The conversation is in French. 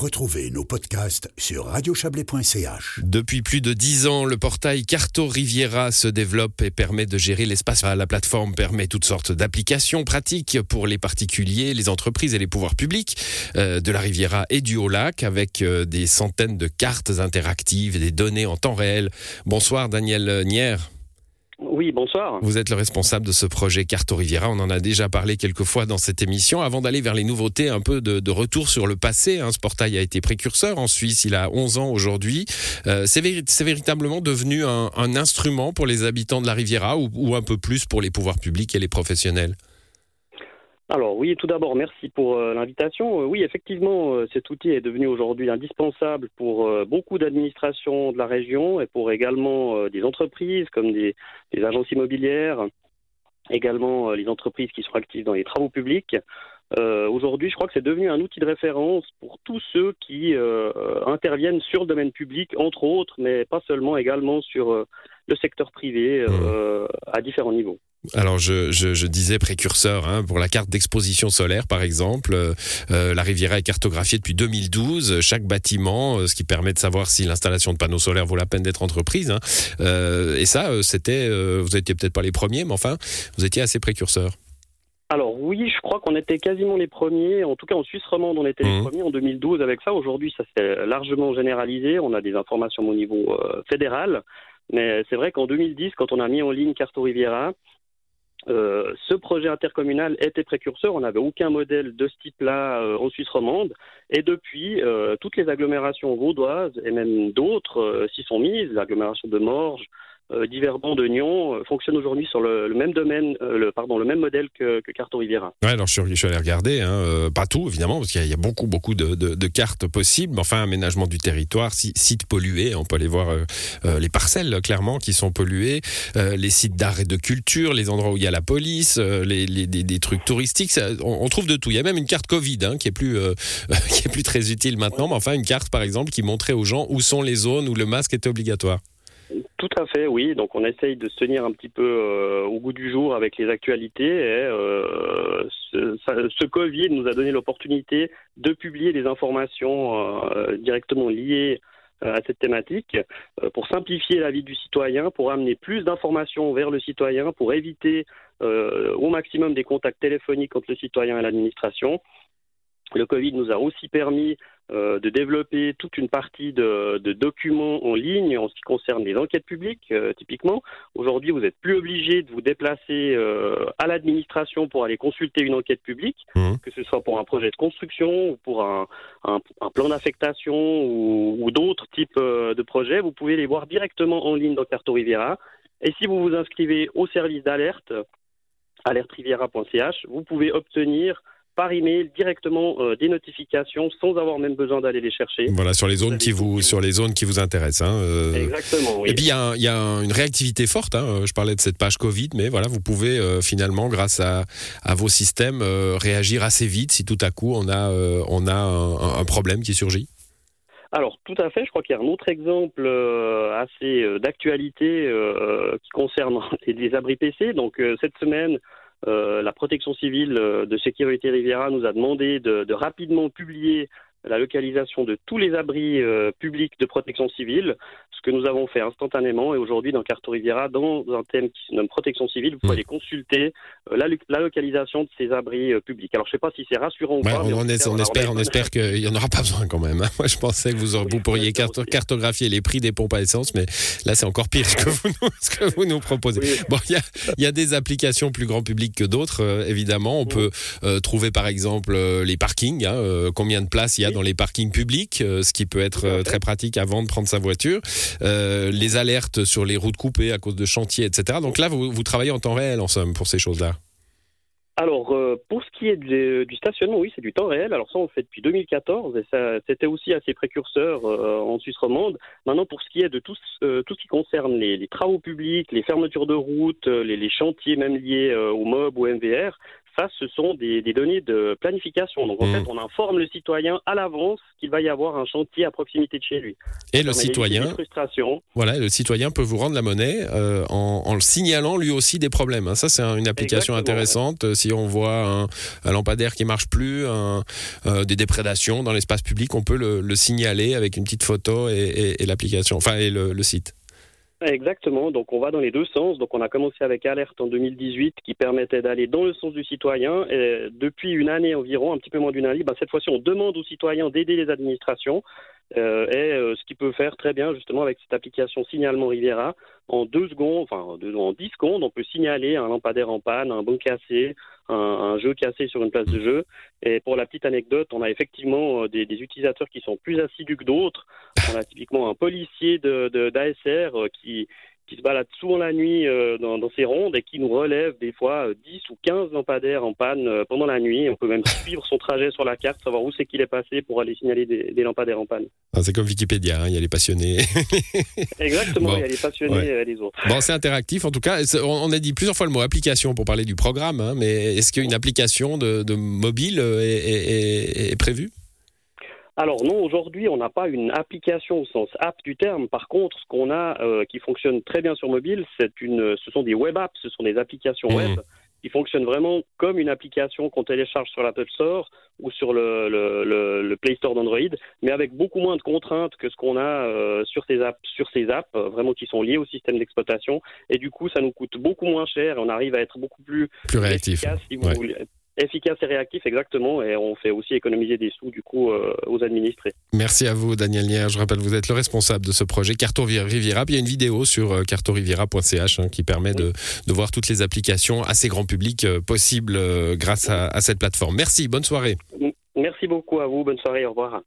Retrouvez nos podcasts sur radiochablais.ch. Depuis plus de dix ans, le portail Carto Riviera se développe et permet de gérer l'espace. La plateforme permet toutes sortes d'applications pratiques pour les particuliers, les entreprises et les pouvoirs publics euh, de la Riviera et du Haut-Lac avec euh, des centaines de cartes interactives et des données en temps réel. Bonsoir Daniel Nier. Oui, bonsoir. Vous êtes le responsable de ce projet Carto Riviera. On en a déjà parlé quelques fois dans cette émission. Avant d'aller vers les nouveautés, un peu de, retour sur le passé. Hein. Ce portail a été précurseur en Suisse. Il a 11 ans aujourd'hui. Euh, c'est, véritablement devenu un, instrument pour les habitants de la Riviera ou un peu plus pour les pouvoirs publics et les professionnels? Alors oui, tout d'abord, merci pour euh, l'invitation. Euh, oui, effectivement, euh, cet outil est devenu aujourd'hui indispensable pour beaucoup d'administrations de la région et pour également des entreprises comme des, agences immobilières, également les entreprises qui sont actives dans les travaux publics. aujourd'hui, je crois que c'est devenu un outil de référence pour tous ceux qui interviennent sur le domaine public, entre autres, mais pas seulement, également sur le secteur privé mmh. à différents niveaux. Alors je, je, disais précurseur hein, pour la carte d'exposition solaire par exemple. Euh, euh, la Riviera est cartographiée depuis 2012. Chaque bâtiment, euh, ce qui permet de savoir si l'installation de panneaux solaires vaut la peine d'être entreprise. Hein. et ça, c'était, vous étiez peut-être pas les premiers, mais enfin, vous étiez assez précurseur. Alors oui, je crois qu'on était quasiment les premiers. En tout cas, en Suisse romande, on était les mmh. premiers en 2012 avec ça. Aujourd'hui, ça s'est largement généralisé. On a des informations au niveau fédéral. Mais c'est vrai qu'en 2010, quand on a mis en ligne Carto Riviera, euh, ce projet intercommunal était précurseur. On n'avait aucun modèle de ce type-là euh, en Suisse romande. Et depuis, euh, toutes les agglomérations vaudoises et même d'autres s'y sont mises. L'agglomération de Morges, euh, divers bancs de Nyon euh, fonctionnent aujourd'hui sur le, même domaine, euh, le, pardon, le même modèle que, que Carto Riviera. Ouais, alors je, suis allé regarder, hein, pas tout évidemment, parce qu'il y, a beaucoup, beaucoup de, cartes possibles. Enfin, aménagement du territoire, sites pollués, on peut aller voir les parcelles clairement qui sont polluées, les sites d'art et de culture, les endroits où il y a la police, les, des, trucs touristiques. on, trouve de tout. Il y a même une carte Covid hein, qui est plus, qui est plus très utile maintenant, mais enfin une carte par exemple qui montrait aux gens où sont les zones où le masque était obligatoire. Tout à fait, oui. Donc on essaye de se tenir un petit peu euh, au goût du jour avec les actualités. Et, euh, ce, Covid nous a donné l'opportunité de publier des informations euh, directement liées à cette thématique pour simplifier la vie du citoyen, pour amener plus d'informations vers le citoyen, pour éviter au maximum des contacts téléphoniques entre le citoyen et l'administration. Le Covid nous a aussi permis euh, de développer toute une partie de, documents en ligne en ce qui concerne les enquêtes publiques, euh, typiquement. Aujourd'hui, vous n'êtes plus obligé de vous déplacer euh, à l'administration pour aller consulter une enquête publique, mmh. que ce soit pour un projet de construction ou pour un, plan d'affectation ou, d'autres types de projets. Vous pouvez les voir directement en ligne dans Carto Riviera. Et si vous vous inscrivez au service d'alerte, alertriviera.ch, vous pouvez obtenir par email directement euh, des notifications sans avoir même besoin d'aller les chercher. Voilà sur les zones qui vous sur les zones qui vous intéressent. Hein, euh. Exactement. Et puis il y a, une réactivité forte. Hein, je parlais de cette page Covid, mais voilà, vous pouvez euh, finalement grâce à, à vos systèmes réagir assez vite si tout à coup on a on a un, problème qui surgit. Alors tout à fait, je crois qu'il y a un autre exemple assez d'actualité qui concerne les, abris PC. Donc cette semaine, euh, la protection civile euh, de Sécurité Riviera nous a demandé de, de rapidement publier la localisation de tous les abris euh, publics de protection civile, ce que nous avons fait instantanément. Et aujourd'hui, dans Carto Riviera, dans un thème qui se nomme protection civile, vous pouvez aller consulter euh, la, localisation de ces abris euh, publics. Alors, je ne sais pas si c'est rassurant ou pas. On, on, espère, on espère qu'il n'y en aura pas besoin quand même. Hein. Moi, je pensais que vous, vous pourriez cartographier les prix des pompes à essence, mais là, c'est encore pire ce que vous nous, ce que vous nous proposez. Bon, il y a, des applications plus grand public que d'autres, évidemment. On peut trouver, par exemple, les parkings, hein, combien de places il y a dans les parkings publics, euh, ce qui peut être euh, très pratique avant de prendre sa voiture. Euh, les alertes sur les routes coupées à cause de chantiers, etc. Donc là, vous, travaillez en temps réel, en somme, pour ces choses-là. Alors, pour ce qui est du, stationnement, oui, c'est du temps réel. Alors ça, on le fait depuis 2014 et c'était aussi assez précurseur en Suisse romande. Maintenant, pour ce qui est de tout, tout ce qui concerne les, travaux publics, les fermetures de routes, les, les chantiers même liés au MOB ou MVR, ça, ce sont des, données de planification. Donc en mmh. fait, on informe le citoyen à l'avance qu'il va y avoir un chantier à proximité de chez lui. Et le citoyen, voilà, le citoyen peut vous rendre la monnaie euh, en, le signalant lui aussi des problèmes. Hein. Ça, c'est une application intéressante. Si on voit un, lampadaire qui marche plus, un, des déprédations dans l'espace public, on peut le, signaler avec une petite photo et, l'application, enfin et le site. Exactement, donc on va dans les deux sens. Donc on a commencé avec Alerte en 2018 qui permettait d'aller dans le sens du citoyen. Et depuis une année environ, un petit peu moins d'une année, ben cette fois-ci on demande aux citoyens d'aider les administrations. Euh, et euh, ce qu'il peut faire très bien justement avec cette application signalement Riviera, en deux secondes, enfin en dix secondes, on peut signaler un lampadaire en panne, un bon cassé, un, jeu cassé sur une place de jeu. Et pour la petite anecdote, on a effectivement euh, des, utilisateurs qui sont plus assidus que d'autres. On a typiquement un policier de d'ASR qui qui se balade souvent la nuit euh, dans, dans, ces rondes et qui nous relève des fois 10 euh, ou 15 lampadaires en panne euh, pendant la nuit. On peut même suivre son trajet sur la carte, savoir où c'est qu'il est passé pour aller signaler des, des lampadaires en panne. Ah, c'est comme Wikipédia, hein, il y a les passionnés. Exactement, il y a les passionnés et les autres. Bon, c'est interactif en tout cas. On a dit plusieurs fois le mot application pour parler du programme, hein, mais est-ce qu'une application de, de mobile est, est prévue? Alors non, aujourd'hui, on n'a pas une application au sens app du terme. Par contre, ce qu'on a euh, qui fonctionne très bien sur mobile, c'est une, ce sont des web apps, ce sont des applications mmh. web qui fonctionnent vraiment comme une application qu'on télécharge sur l'Apple Store ou sur le, le, Play Store d'Android, mais avec beaucoup moins de contraintes que ce qu'on a euh, sur ces apps, sur ces apps euh, vraiment qui sont liées au système d'exploitation. Et du coup, ça nous coûte beaucoup moins cher et on arrive à être beaucoup plus, plus réactif. Efficace, si vous voulez Efficace et réactif, exactement. Et on fait aussi économiser des sous, du coup, euh, aux administrés. Merci à vous, Daniel Nier. Je rappelle, vous êtes le responsable de ce projet Carto Riviera. il y a une vidéo sur euh, cartoriviera.ch hein, qui permet de, de, voir toutes les applications assez grand public euh, possibles grâce à, à cette plateforme. Merci, bonne soirée. Merci beaucoup à vous. Bonne soirée. Au revoir.